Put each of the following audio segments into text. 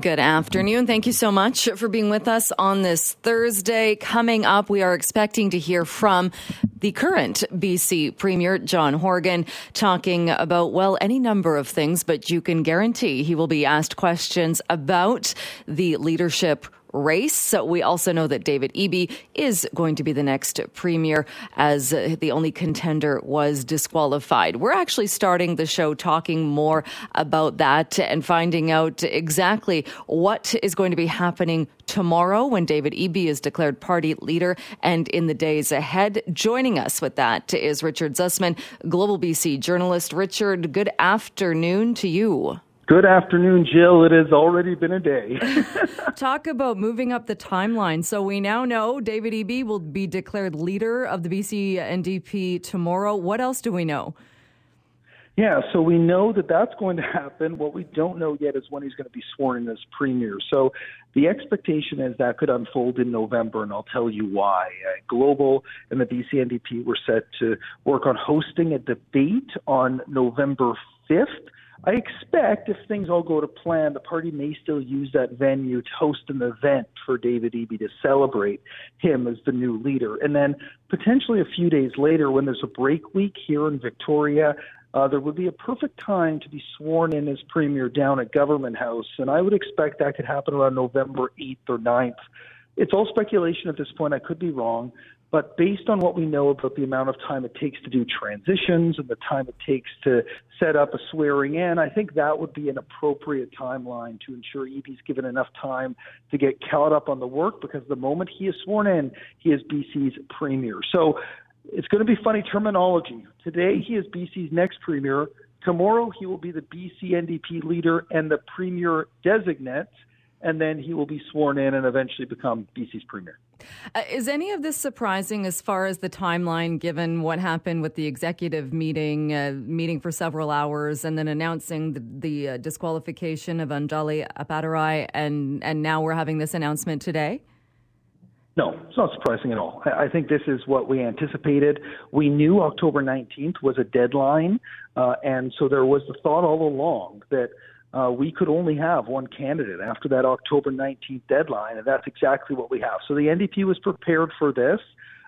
Good afternoon. Thank you so much for being with us on this Thursday. Coming up, we are expecting to hear from the current BC Premier, John Horgan, talking about, well, any number of things, but you can guarantee he will be asked questions about the leadership race. We also know that David Eby is going to be the next premier as uh, the only contender was disqualified. We're actually starting the show talking more about that and finding out exactly what is going to be happening tomorrow when David Eby is declared party leader and in the days ahead. Joining us with that is Richard Zussman, Global BC journalist. Richard, good afternoon to you. Good afternoon, Jill. It has already been a day. Talk about moving up the timeline. So we now know David Eby will be declared leader of the BC NDP tomorrow. What else do we know? Yeah, so we know that that's going to happen. What we don't know yet is when he's going to be sworn in as premier. So the expectation is that could unfold in November, and I'll tell you why. Uh, Global and the BC NDP were set to work on hosting a debate on November 5th I expect if things all go to plan, the party may still use that venue to host an event for David Eby to celebrate him as the new leader. And then potentially a few days later, when there's a break week here in Victoria, uh, there would be a perfect time to be sworn in as premier down at Government House. And I would expect that could happen around November 8th or 9th. It's all speculation at this point. I could be wrong. But based on what we know about the amount of time it takes to do transitions and the time it takes to set up a swearing in, I think that would be an appropriate timeline to ensure Eby's given enough time to get caught up on the work because the moment he is sworn in, he is BC's premier. So it's going to be funny terminology. Today, he is BC's next premier. Tomorrow, he will be the BC NDP leader and the premier designate and then he will be sworn in and eventually become BC's premier. Uh, is any of this surprising as far as the timeline, given what happened with the executive meeting, uh, meeting for several hours, and then announcing the, the uh, disqualification of Anjali Appadurai, and and now we're having this announcement today? No, it's not surprising at all. I think this is what we anticipated. We knew October 19th was a deadline, uh, and so there was the thought all along that uh, we could only have one candidate after that October 19th deadline, and that's exactly what we have. So the NDP was prepared for this.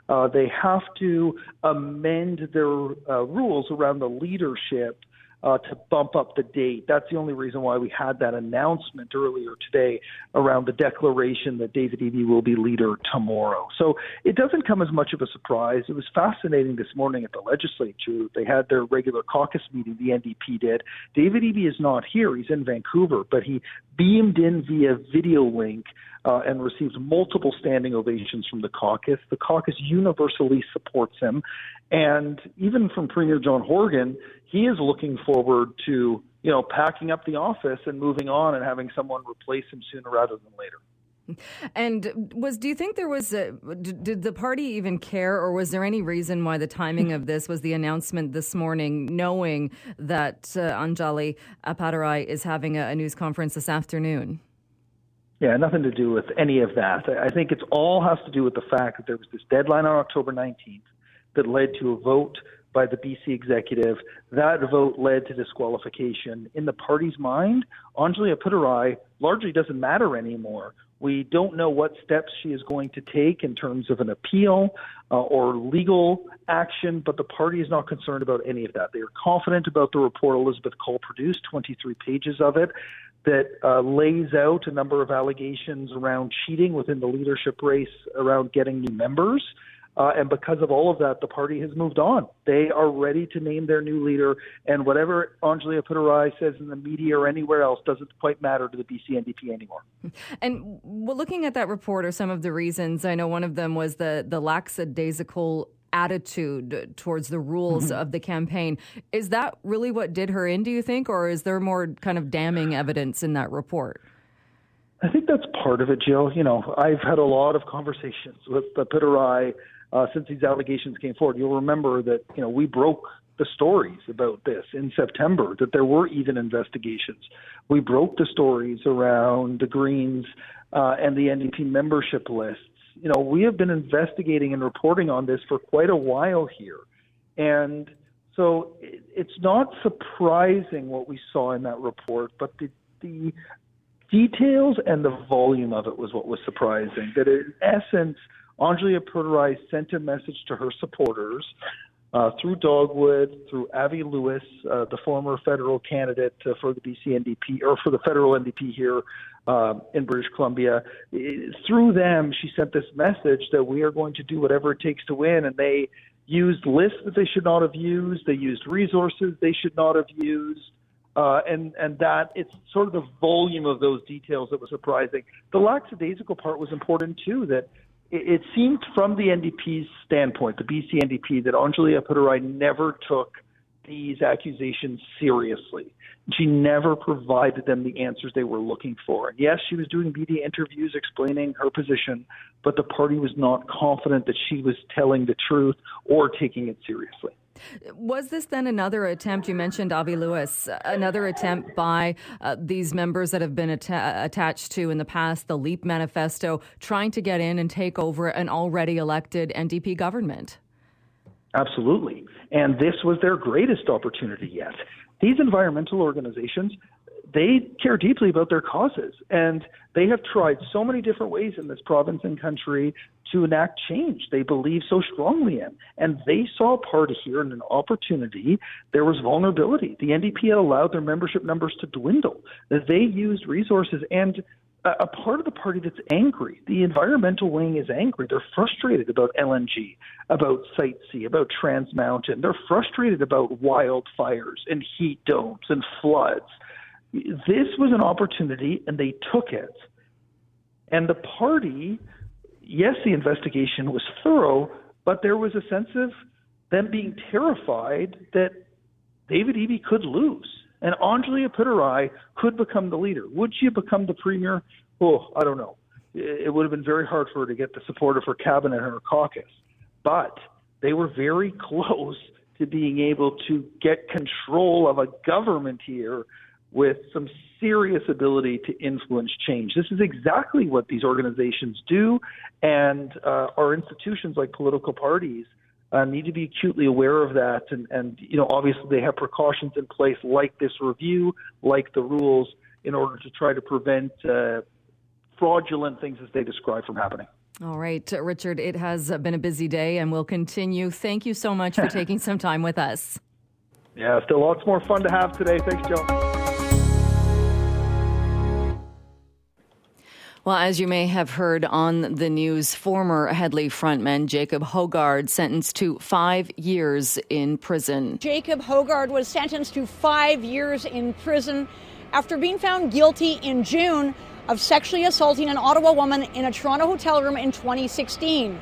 Uh, they have to amend their uh, rules around the leadership uh, to bump up the date. That's the only reason why we had that announcement earlier today around the declaration that David Eby will be leader tomorrow. So it doesn't come as much of a surprise. It was fascinating this morning at the legislature. They had their regular caucus meeting, the NDP did. David Eby is not here. He's in Vancouver, but he beamed in via video link uh, and received multiple standing ovations from the caucus. The caucus universally supports him. And even from Premier John Horgan, he is looking forward to, you know, packing up the office and moving on and having someone replace him sooner rather than later. And was do you think there was a did the party even care or was there any reason why the timing of this was the announcement this morning knowing that uh, Anjali Appadurai is having a, a news conference this afternoon? Yeah, nothing to do with any of that. I think it's all has to do with the fact that there was this deadline on October 19th that led to a vote by the BC executive. That vote led to disqualification. In the party's mind, Anjali Appadurai largely doesn't matter anymore. We don't know what steps she is going to take in terms of an appeal uh, or legal action, but the party is not concerned about any of that. They are confident about the report Elizabeth Cull produced, 23 pages of it, that uh, lays out a number of allegations around cheating within the leadership race around getting new members. Uh, and because of all of that, the party has moved on. They are ready to name their new leader, and whatever Anjali Appadurai says in the media or anywhere else doesn't quite matter to the BC NDP anymore. And looking at that report or some of the reasons, I know one of them was the the lackadaisical attitude towards the rules mm-hmm. of the campaign. Is that really what did her in, do you think, or is there more kind of damning evidence in that report? I think that's part of it, Jill. You know, I've had a lot of conversations with the Appadurai uh, since these allegations came forward. You'll remember that you know we broke the stories about this in September that there were even investigations. We broke the stories around the Greens uh, and the NDP membership lists. You know, we have been investigating and reporting on this for quite a while here, and so it's not surprising what we saw in that report, but the the details and the volume of it was what was surprising. That in essence, Anjali Appadurai sent a message to her supporters uh, through Dogwood, through Avi Lewis, uh, the former federal candidate uh, for the BC NDP or for the federal NDP here uh, in British Columbia. Through them, she sent this message that we are going to do whatever it takes to win, and they used lists that they should not have used. They used resources they should not have used. Uh, and and that it's sort of the volume of those details that was surprising. The lackadaisical part was important too. That it, it seemed from the NDP's standpoint, the BC NDP, that Anjali Appadurai never took these accusations seriously. She never provided them the answers they were looking for. And yes, she was doing media interviews explaining her position, but the party was not confident that she was telling the truth or taking it seriously. Was this then another attempt? You mentioned Avi Lewis, another attempt by uh, these members that have been atta- attached to in the past the LEAP manifesto, trying to get in and take over an already elected NDP government? Absolutely. And this was their greatest opportunity yet. These environmental organizations, they care deeply about their causes. And they have tried so many different ways in this province and country to enact change they believe so strongly in. And they saw a part here and an opportunity. There was vulnerability. The NDP had allowed their membership numbers to dwindle. They used resources and a part of the party that's angry. The environmental wing is angry. They're frustrated about LNG, about Site C, about Trans Mountain. They're frustrated about wildfires and heat domes and floods. This was an opportunity, and they took it. And the party yes, the investigation was thorough, but there was a sense of them being terrified that David Eby could lose. And Anjali Appadurai could become the leader. Would she become the premier? Oh, I don't know. It would have been very hard for her to get the support of her cabinet and her caucus. But they were very close to being able to get control of a government here with some serious ability to influence change. This is exactly what these organizations do, and uh, our institutions, like political parties, uh, need to be acutely aware of that. And, and you know, obviously, they have precautions in place, like this review, like the rules, in order to try to prevent uh, fraudulent things as they describe from happening. All right, Richard, it has been a busy day and we'll continue. Thank you so much for taking some time with us. Yeah, still lots more fun to have today. Thanks, Joe. Well, as you may have heard on the news, former Hedley frontman Jacob Hoggard sentenced to five years in prison. Jacob Hoggard was sentenced to five years in prison after being found guilty in June of sexually assaulting an Ottawa woman in a Toronto hotel room in 2016.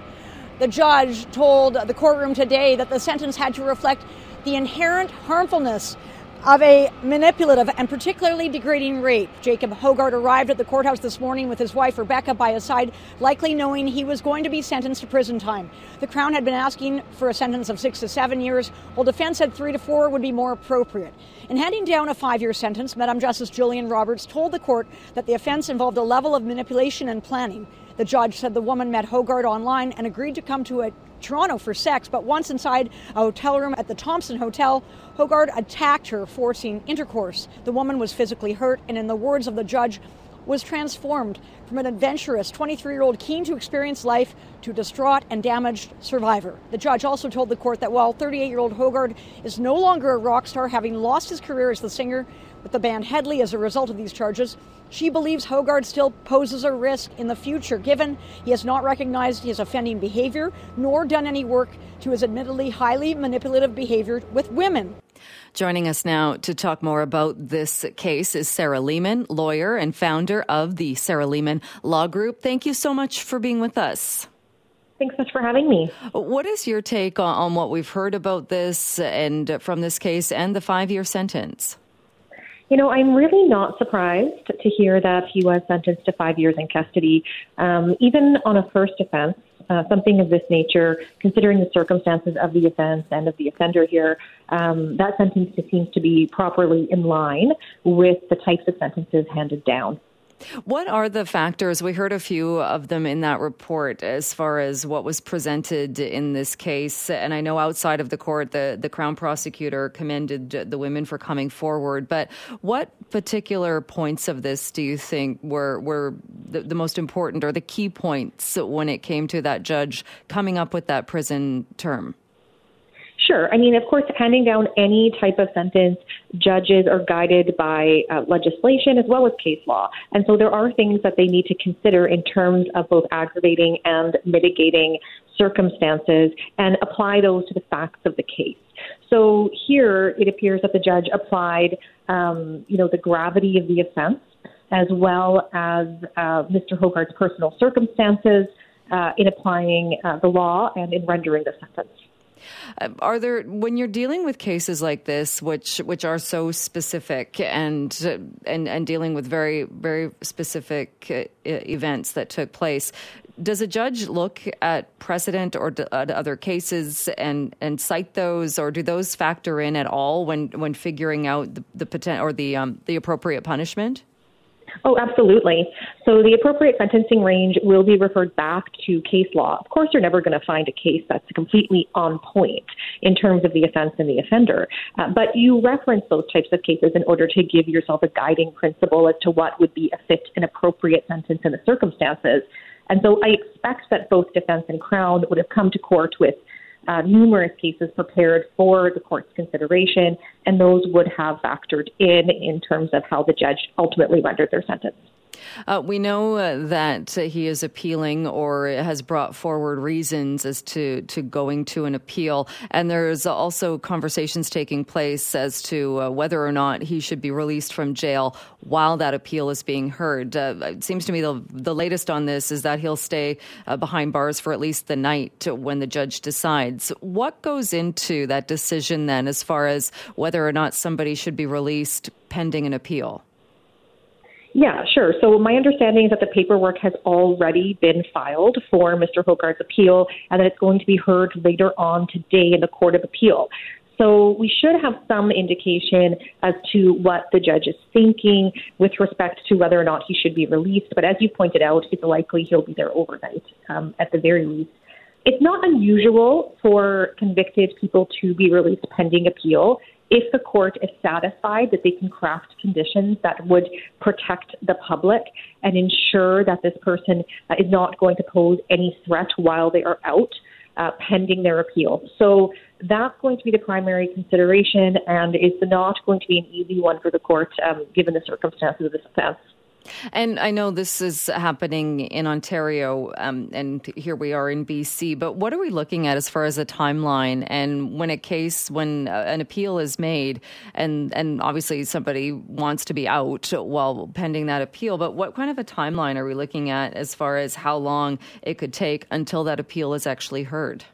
The judge told the courtroom today that the sentence had to reflect the inherent harmfulness of a manipulative and particularly degrading rape. Jacob Hoggard arrived at the courthouse this morning with his wife Rebecca by his side, likely knowing he was going to be sentenced to prison time. The Crown had been asking for a sentence of six to seven years, while defense said three to four would be more appropriate. In handing down a five year sentence, Madam Justice Gillian Roberts told the court that the offense involved a level of manipulation and planning. The judge said the woman met Hoggard online and agreed to come to a Toronto for sex, but once inside a hotel room at the Thompson Hotel, Hoggard attacked her, forcing intercourse. The woman was physically hurt, and in the words of the judge, was transformed from an adventurous 23 year old keen to experience life to distraught and damaged survivor. The judge also told the court that while 38 year old Hoggard is no longer a rock star, having lost his career as the singer with the band Hedley as a result of these charges, she believes Hoggard still poses a risk in the future, given he has not recognized his offending behavior nor done any work to his admittedly highly manipulative behavior with women. Joining us now to talk more about this case is Sarah Leamon, lawyer and founder of the Sarah Leamon Law Group. Thank you so much for being with us. Thanks much for having me. What is your take on what we've heard about this and from this case and the five year sentence? You know, I'm really not surprised to hear that he was sentenced to five years in custody, um, even on a first offense. Uh, something of this nature, considering the circumstances of the offense and of the offender here, um, that sentence seems to be properly in line with the types of sentences handed down. What are the factors? We heard a few of them in that report as far as what was presented in this case. And I know outside of the court, the, the Crown prosecutor commended the women for coming forward. But what particular points of this do you think were, were the, the most important or the key points when it came to that judge coming up with that prison term? Sure. I mean, of course, handing down any type of sentence, judges are guided by uh, legislation as well as case law. And so there are things that they need to consider in terms of both aggravating and mitigating circumstances and apply those to the facts of the case. So here it appears that the judge applied, um, you know, the gravity of the offense as well as uh, Mr. Hogarth's personal circumstances uh, in applying uh, the law and in rendering the sentence. Uh, are there when you're dealing with cases like this, which which are so specific and and and dealing with very very specific uh, events that took place? Does a judge look at precedent or at other cases and, and cite those, or do those factor in at all when, when figuring out the, the potent, or the um, the appropriate punishment? Oh, absolutely. So the appropriate sentencing range will be referred back to case law. Of course, you're never going to find a case that's completely on point in terms of the offense and the offender, uh, but you reference those types of cases in order to give yourself a guiding principle as to what would be a fit and appropriate sentence in the circumstances. And so I expect that both defense and Crown would have come to court with uh, numerous cases prepared for the court's consideration, and those would have factored in in terms of how the judge ultimately rendered their sentence. Uh, we know uh, that he is appealing or has brought forward reasons as to, to going to an appeal. And there's also conversations taking place as to uh, whether or not he should be released from jail while that appeal is being heard. Uh, it seems to me the, the latest on this is that he'll stay behind bars for at least the night when the judge decides. What goes into that decision then as far as whether or not somebody should be released pending an appeal? Yeah, sure. So my understanding is that the paperwork has already been filed for Mr. Hogarth's appeal and that it's going to be heard later on today in the Court of Appeal. So we should have some indication as to what the judge is thinking with respect to whether or not he should be released. But as you pointed out, it's likely he'll be there overnight um, at the very least. It's not unusual for convicted people to be released pending appeal if the court is satisfied that they can craft conditions that would protect the public and ensure that this person uh, is not going to pose any threat while they are out uh, pending their appeal. So that's going to be the primary consideration and is not going to be an easy one for the court um, given the circumstances of this offense. And I know this is happening in Ontario, um, and here we are in BC. But what are we looking at as far as a timeline? And when a case, when uh, an appeal is made, and and obviously somebody wants to be out while pending that appeal, but what kind of a timeline are we looking at as far as how long it could take until that appeal is actually heard?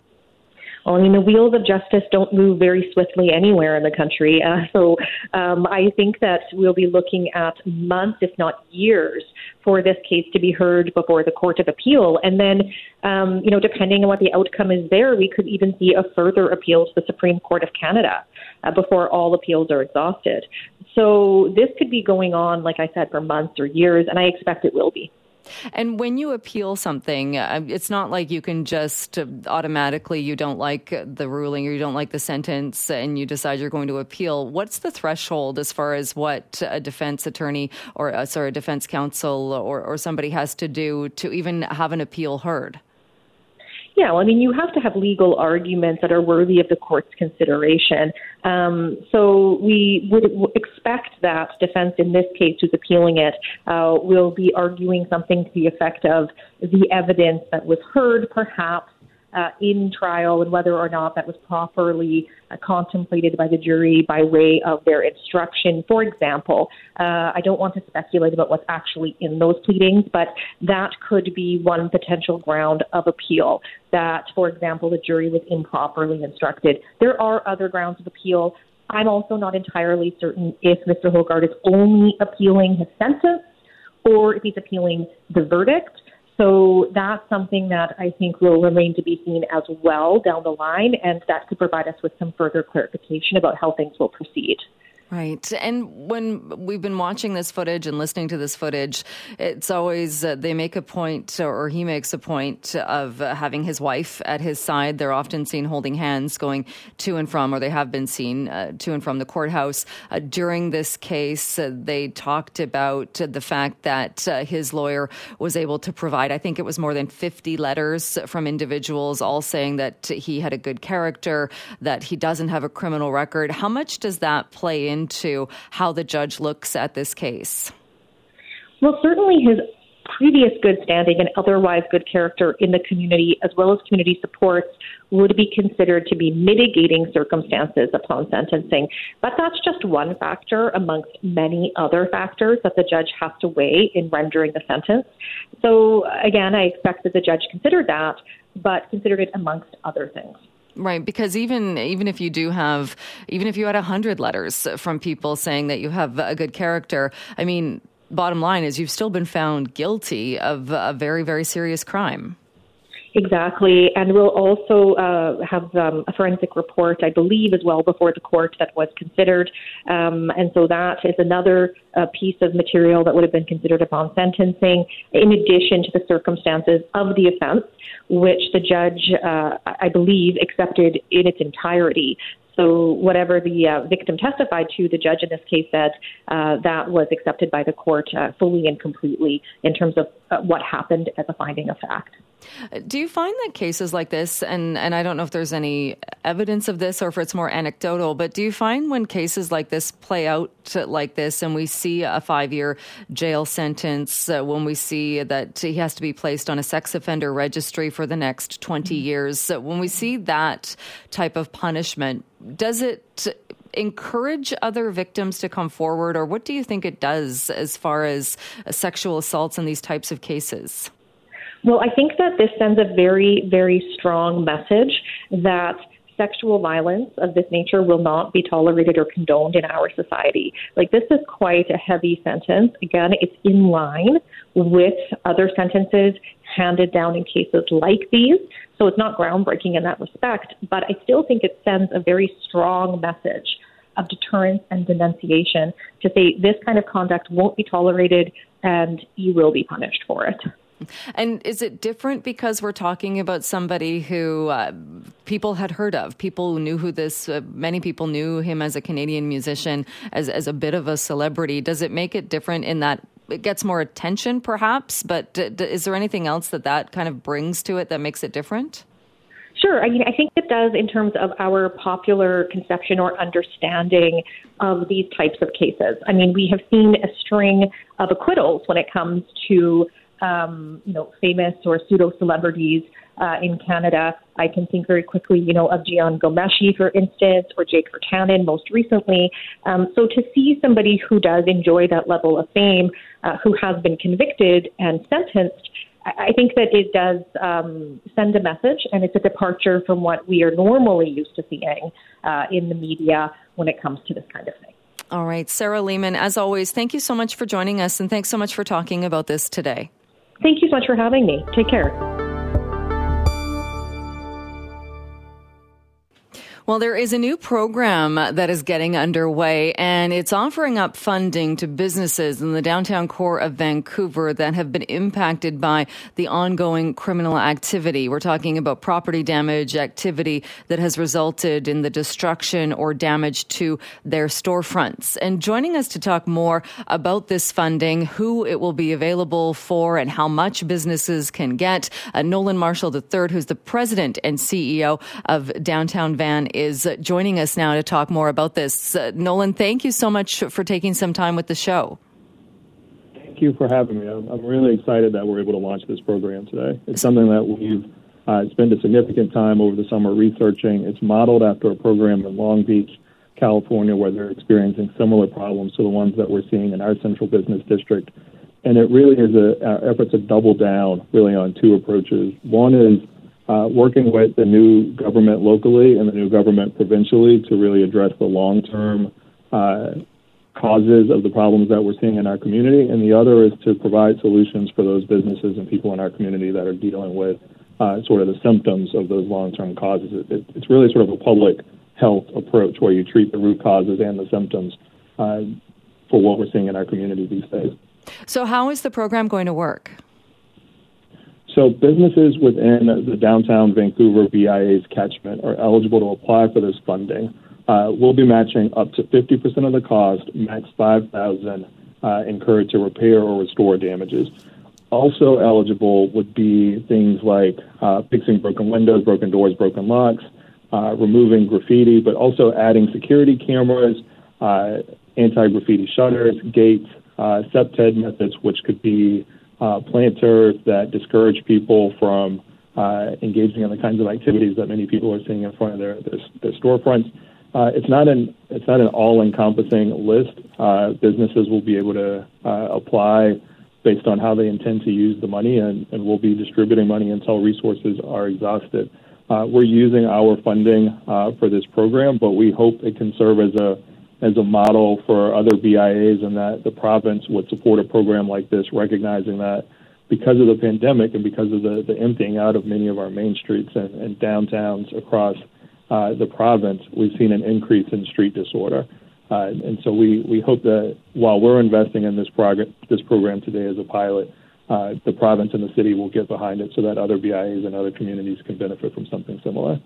Well, I mean, the wheels of justice don't move very swiftly anywhere in the country. Uh, so um, I think that we'll be looking at months, if not years, for this case to be heard before the Court of Appeal. And then, um, you know, depending on what the outcome is there, we could even see a further appeal to the Supreme Court of Canada uh, before all appeals are exhausted. So this could be going on, like I said, for months or years, and I expect it will be. And when you appeal something, uh, it's not like you can just uh, automatically you don't like the ruling or you don't like the sentence and you decide you're going to appeal. What's the threshold as far as what a defense attorney or uh, sorry, a defense counsel or, or somebody has to do to even have an appeal heard? Yeah, I mean, you have to have legal arguments that are worthy of the court's consideration. Um, so we would expect that defense in this case, who's appealing it, uh, will be arguing something to the effect of the evidence that was heard, perhaps uh, in trial and whether or not that was properly uh, contemplated by the jury by way of their instruction. For example, uh, I don't want to speculate about what's actually in those pleadings, but that could be one potential ground of appeal. That, for example, the jury was improperly instructed. There are other grounds of appeal. I'm also not entirely certain if Mr. Hogarth is only appealing his sentence or if he's appealing the verdict. So that's something that I think will remain to be seen as well down the line, and that could provide us with some further clarification about how things will proceed. Right. And when we've been watching this footage and listening to this footage, it's always uh, they make a point, or he makes a point of uh, having his wife at his side. They're often seen holding hands going to and from, or they have been seen uh, to and from the courthouse. Uh, during this case, uh, they talked about the fact that uh, his lawyer was able to provide, I think it was more than 50 letters from individuals, all saying that he had a good character, that he doesn't have a criminal record. How much does that play in? Into how the judge looks at this case? Well, certainly his previous good standing and otherwise good character in the community, as well as community supports, would be considered to be mitigating circumstances upon sentencing. But that's just one factor amongst many other factors that the judge has to weigh in rendering the sentence. So, again, I expect that the judge considered that, but considered it amongst other things. Right, because even even if you do have, even if you had a hundred letters from people saying that you have a good character, I mean, bottom line is you've still been found guilty of a very very serious crime. Exactly, and we'll also uh, have um, a forensic report, I believe, as well before the court that was considered, um, and so that is another uh, piece of material that would have been considered upon sentencing, in addition to the circumstances of the offence, which the judge, uh, I believe, accepted in its entirety. So whatever the uh, victim testified to, the judge in this case said uh, that was accepted by the court uh, fully and completely in terms of what happened as a finding of fact. Do you find that cases like this, and, and I don't know if there's any evidence of this or if it's more anecdotal, but do you find when cases like this play out like this and we see a five year jail sentence, uh, when we see that he has to be placed on a sex offender registry for the next 20 mm-hmm. years, when we see that type of punishment, does it encourage other victims to come forward, or what do you think it does as far as sexual assaults in these types of cases? Well, I think that this sends a very, very strong message that sexual violence of this nature will not be tolerated or condoned in our society. Like, this is quite a heavy sentence. Again, it's in line with other sentences handed down in cases like these. So it's not groundbreaking in that respect, but I still think it sends a very strong message of deterrence and denunciation to say this kind of conduct won't be tolerated and you will be punished for it. And is it different because we're talking about somebody who uh, people had heard of? People knew who this, uh, many people knew him as a Canadian musician, as, as a bit of a celebrity. Does it make it different in that it gets more attention, perhaps? But d- d- is there anything else that that kind of brings to it that makes it different? Sure. I mean, I think it does in terms of our popular conception or understanding of these types of cases. I mean, we have seen a string of acquittals when it comes to um, you know, famous or pseudo celebrities uh, in Canada. I can think very quickly, you know, of Jian Ghomeshi, for instance, or Jake Virtanen most recently. Um, so to see somebody who does enjoy that level of fame, uh, who has been convicted and sentenced, I think that it does um, send a message, and it's a departure from what we are normally used to seeing uh, in the media when it comes to this kind of thing. All right, Sarah Leamon, as always, thank you so much for joining us, and thanks so much for talking about this today. Thank you so much for having me. Take care. Well, there is a new program that is getting underway, and it's offering up funding to businesses in the downtown core of Vancouver that have been impacted by the ongoing criminal activity. We're talking about property damage activity that has resulted in the destruction or damage to their storefronts. And joining us to talk more about this funding, who it will be available for, and how much businesses can get, uh, Nolan Marshall III, who's the president and CEO of Downtown Van is joining us now to talk more about this. Uh, Nolan, thank you so much for taking some time with the show. Thank you for having me. I'm, I'm really excited that we're able to launch this program today. It's something that we've uh, spent a significant time over the summer researching. It's modeled after a program in Long Beach, California, where they're experiencing similar problems to the ones that we're seeing in our central business district. And it really is our efforts to double down really on two approaches. One is uh, working with the new government locally and the new government provincially to really address the long term uh, causes of the problems that we're seeing in our community. And the other is to provide solutions for those businesses and people in our community that are dealing with uh, sort of the symptoms of those long term causes. It, it, it's really sort of a public health approach where you treat the root causes and the symptoms uh, for what we're seeing in our community these days. So, how is the program going to work? So, businesses within the downtown Vancouver BIA's catchment are eligible to apply for this funding. Uh, we'll be matching up to 50% of the cost, max 5000 uh, incurred to repair or restore damages. Also eligible would be things like uh, fixing broken windows, broken doors, broken locks, uh, removing graffiti, but also adding security cameras, uh, anti-graffiti shutters, gates, uh, CPTED methods, which could be uh, planters that discourage people from uh, engaging in the kinds of activities that many people are seeing in front of their, their, their storefronts. Uh, it's not an it's not an all-encompassing list. Uh, businesses will be able to uh, apply based on how they intend to use the money, and, and we'll be distributing money until resources are exhausted. Uh, we're using our funding for this program, but we hope it can serve as a as a model for other BIAs, and that the province would support a program like this, recognizing that because of the pandemic and because of the, the emptying out of many of our main streets and, and downtowns across uh, the province, we've seen an increase in street disorder. Uh, and so we, we hope that while we're investing in this, prog- this program today as a pilot, uh, the province and the city will get behind it so that other BIAs and other communities can benefit from something similar.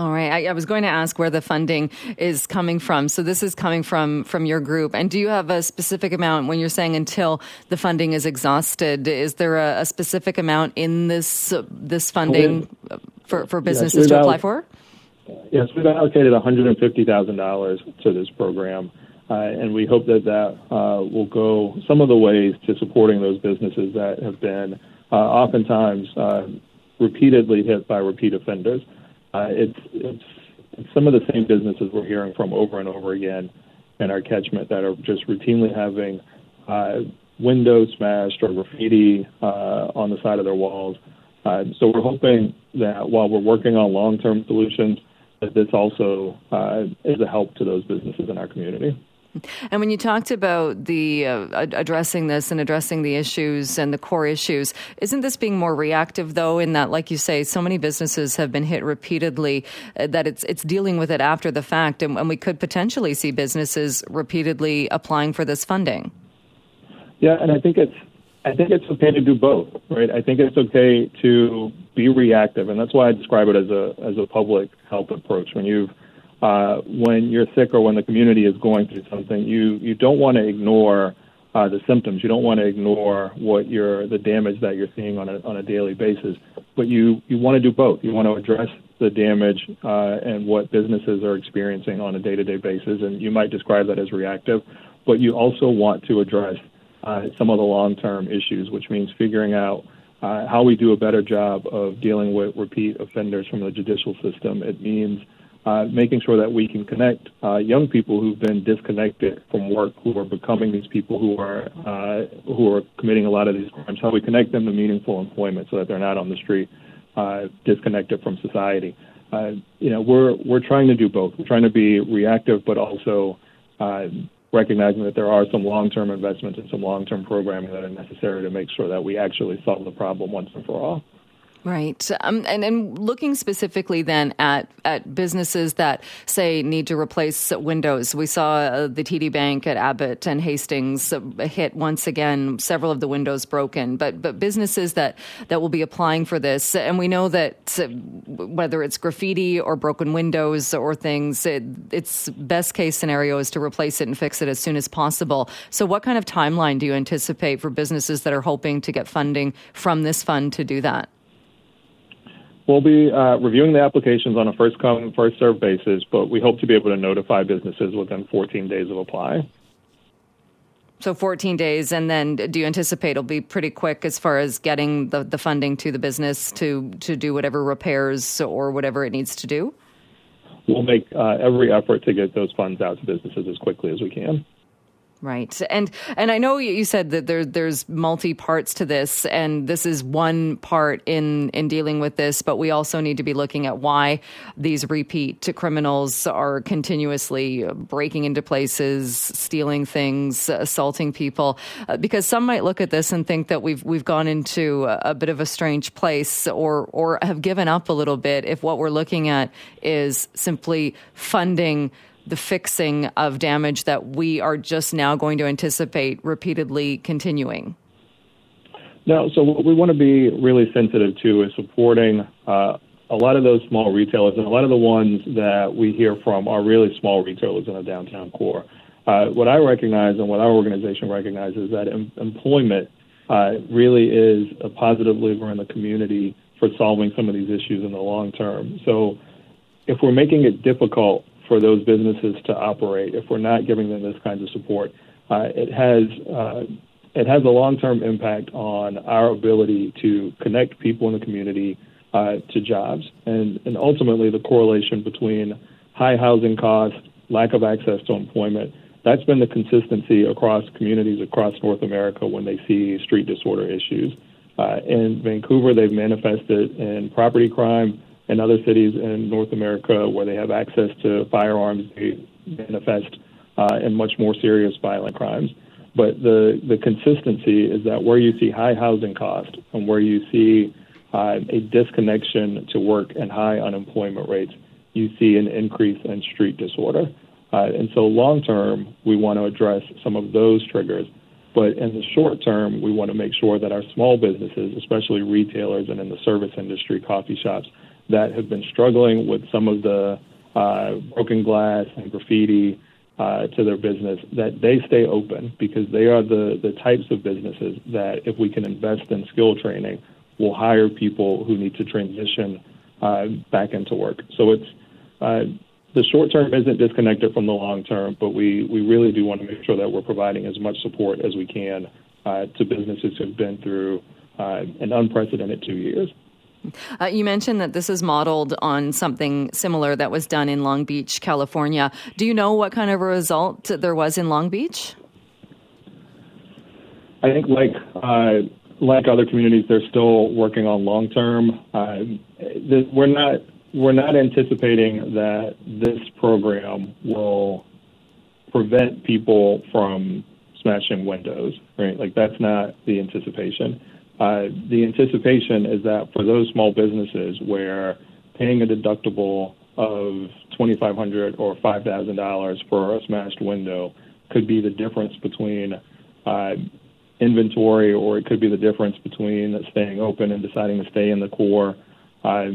All right. I, I, was going to ask where the funding is coming from. So this is coming from from your group. And do you have a specific amount when you're saying until the funding is exhausted? Is there a, a specific amount in this uh, this funding for, for businesses yes, to apply for? Yes, we've allocated $150,000 to this program, uh, and we hope that that uh, will go some of the ways to supporting those businesses that have been uh, oftentimes uh, repeatedly hit by repeat offenders. Uh, it's, it's, it's some of the same businesses we're hearing from over and over again in our catchment that are just routinely having uh, windows smashed or graffiti uh, on the side of their walls. Uh, so we're hoping that while we're working on long-term solutions, that this also uh, is a help to those businesses in our community. And when you talked about the uh, addressing this and addressing the issues and the core issues, isn't this being more reactive though? In that, like you say, so many businesses have been hit repeatedly uh, that it's it's dealing with it after the fact, and, and we could potentially see businesses repeatedly applying for this funding. Yeah, and I think it's I think it's okay to do both, right? I think it's okay to be reactive, and that's why I describe it as a as a public health approach. When you uh, when you're sick or when the community is going through something, you you don't want to ignore uh, the symptoms. You don't want to ignore what you're the damage that you're seeing on a on a daily basis. But you you want to do both. You want to address the damage uh, and what businesses are experiencing on a day-to-day basis, and you might describe that as reactive. But you also want to address uh, some of the long-term issues, which means figuring out uh, how we do a better job of dealing with repeat offenders from the judicial system. It means uh, making sure that we can connect uh, young people who've been disconnected from work, who are becoming these people who are uh, who are committing a lot of these crimes. How we connect them to meaningful employment so that they're not on the street, uh, disconnected from society. Uh, you know, we're we're trying to do both. We're trying to be reactive, but also uh, recognizing that there are some long-term investments and some long-term programming that are necessary to make sure that we actually solve the problem once and for all. Right. Um, and, and looking specifically then at, at businesses that, say, need to replace windows. We saw uh, the TD Bank at Abbott and Hastings uh, hit once again, several of the windows broken. But, but businesses that, that will be applying for this, and we know that uh, whether it's graffiti or broken windows or things, it, its best case scenario is to replace it and fix it as soon as possible. So, what kind of timeline do you anticipate for businesses that are hoping to get funding from this fund to do that? We'll be uh, reviewing the applications on a first come, first served basis, but we hope to be able to notify businesses within 14 days of apply. So 14 days, and then do you anticipate it'll be pretty quick as far as getting the, the funding to the business to, to do whatever repairs or whatever it needs to do? We'll make uh, every effort to get those funds out to businesses as quickly as we can. Right, and and I know you said that there there's multi parts to this, and this is one part in in dealing with this. But we also need to be looking at why these repeat criminals are continuously breaking into places, stealing things, assaulting people. Uh, because some might look at this and think that we've we've gone into a, a bit of a strange place, or or have given up a little bit if what we're looking at is simply funding the fixing of damage that we are just now going to anticipate repeatedly continuing? No, so what we want to be really sensitive to is supporting uh, a lot of those small retailers, and a lot of the ones that we hear from are really small retailers in the downtown core. Uh, what I recognize and what our organization recognizes is that em- employment uh, really is a positive lever in the community for solving some of these issues in the long term. So if we're making it difficult for those businesses to operate, if we're not giving them this kind of support, uh, it has uh, it has a long-term impact on our ability to connect people in the community uh, to jobs, and and ultimately the correlation between high housing costs, lack of access to employment. That's been the consistency across communities across North America when they see street disorder issues. Uh, in Vancouver, they've manifested in property crime. In other cities in North America where they have access to firearms, they manifest uh, in much more serious violent crimes. But the, the consistency is that where you see high housing cost and where you see uh, a disconnection to work and high unemployment rates, you see an increase in street disorder. Uh, and so, long term, we want to address some of those triggers. But in the short term, we want to make sure that our small businesses, especially retailers and in the service industry, coffee shops, that have been struggling with some of the uh, broken glass and graffiti uh, to their business, that they stay open because they are the, the types of businesses that, if we can invest in skill training, will hire people who need to transition uh, back into work. So it's uh, the short term isn't disconnected from the long term, but we, we really do want to make sure that we're providing as much support as we can uh, to businesses who've been through uh, an unprecedented two years. Uh, you mentioned that this is modeled on something similar that was done in Long Beach, California. Do you know what kind of a result there was in Long Beach? I think, like uh, like other communities, they're still working on long term. Uh, we're not we're not anticipating that this program will prevent people from smashing windows, right? Like that's not the anticipation. Uh, the anticipation is that for those small businesses where paying a deductible of 2,500 or $5,000 for a smashed window could be the difference between uh, inventory or it could be the difference between staying open and deciding to stay in the core. Uh,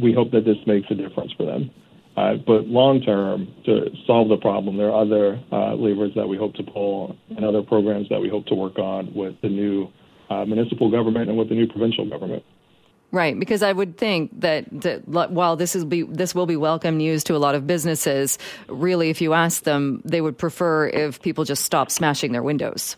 we hope that this makes a difference for them. But long term, to solve the problem, there are other levers that we hope to pull and other programs that we hope to work on with the new uh, municipal government and with the new provincial government. Right, because I would think that, that while this is be this will be welcome news to a lot of businesses, really, if you ask them, they would prefer if people just stop smashing their windows.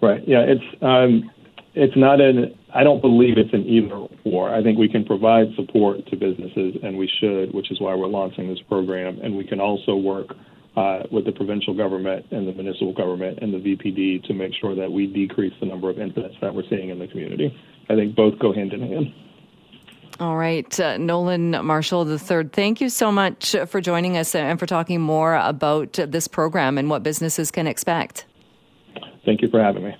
Right. Yeah. It's um, it's not an. I don't believe it's an either or. I think we can provide support to businesses, and we should, which is why we're launching this program. And we can also work uh, with the provincial government and the municipal government and the VPD to make sure that we decrease the number of incidents that we're seeing in the community. I think both go hand in hand. All right, uh, Nolan Marshall III, thank you so much for joining us and for talking more about this program and what businesses can expect. Thank you for having me.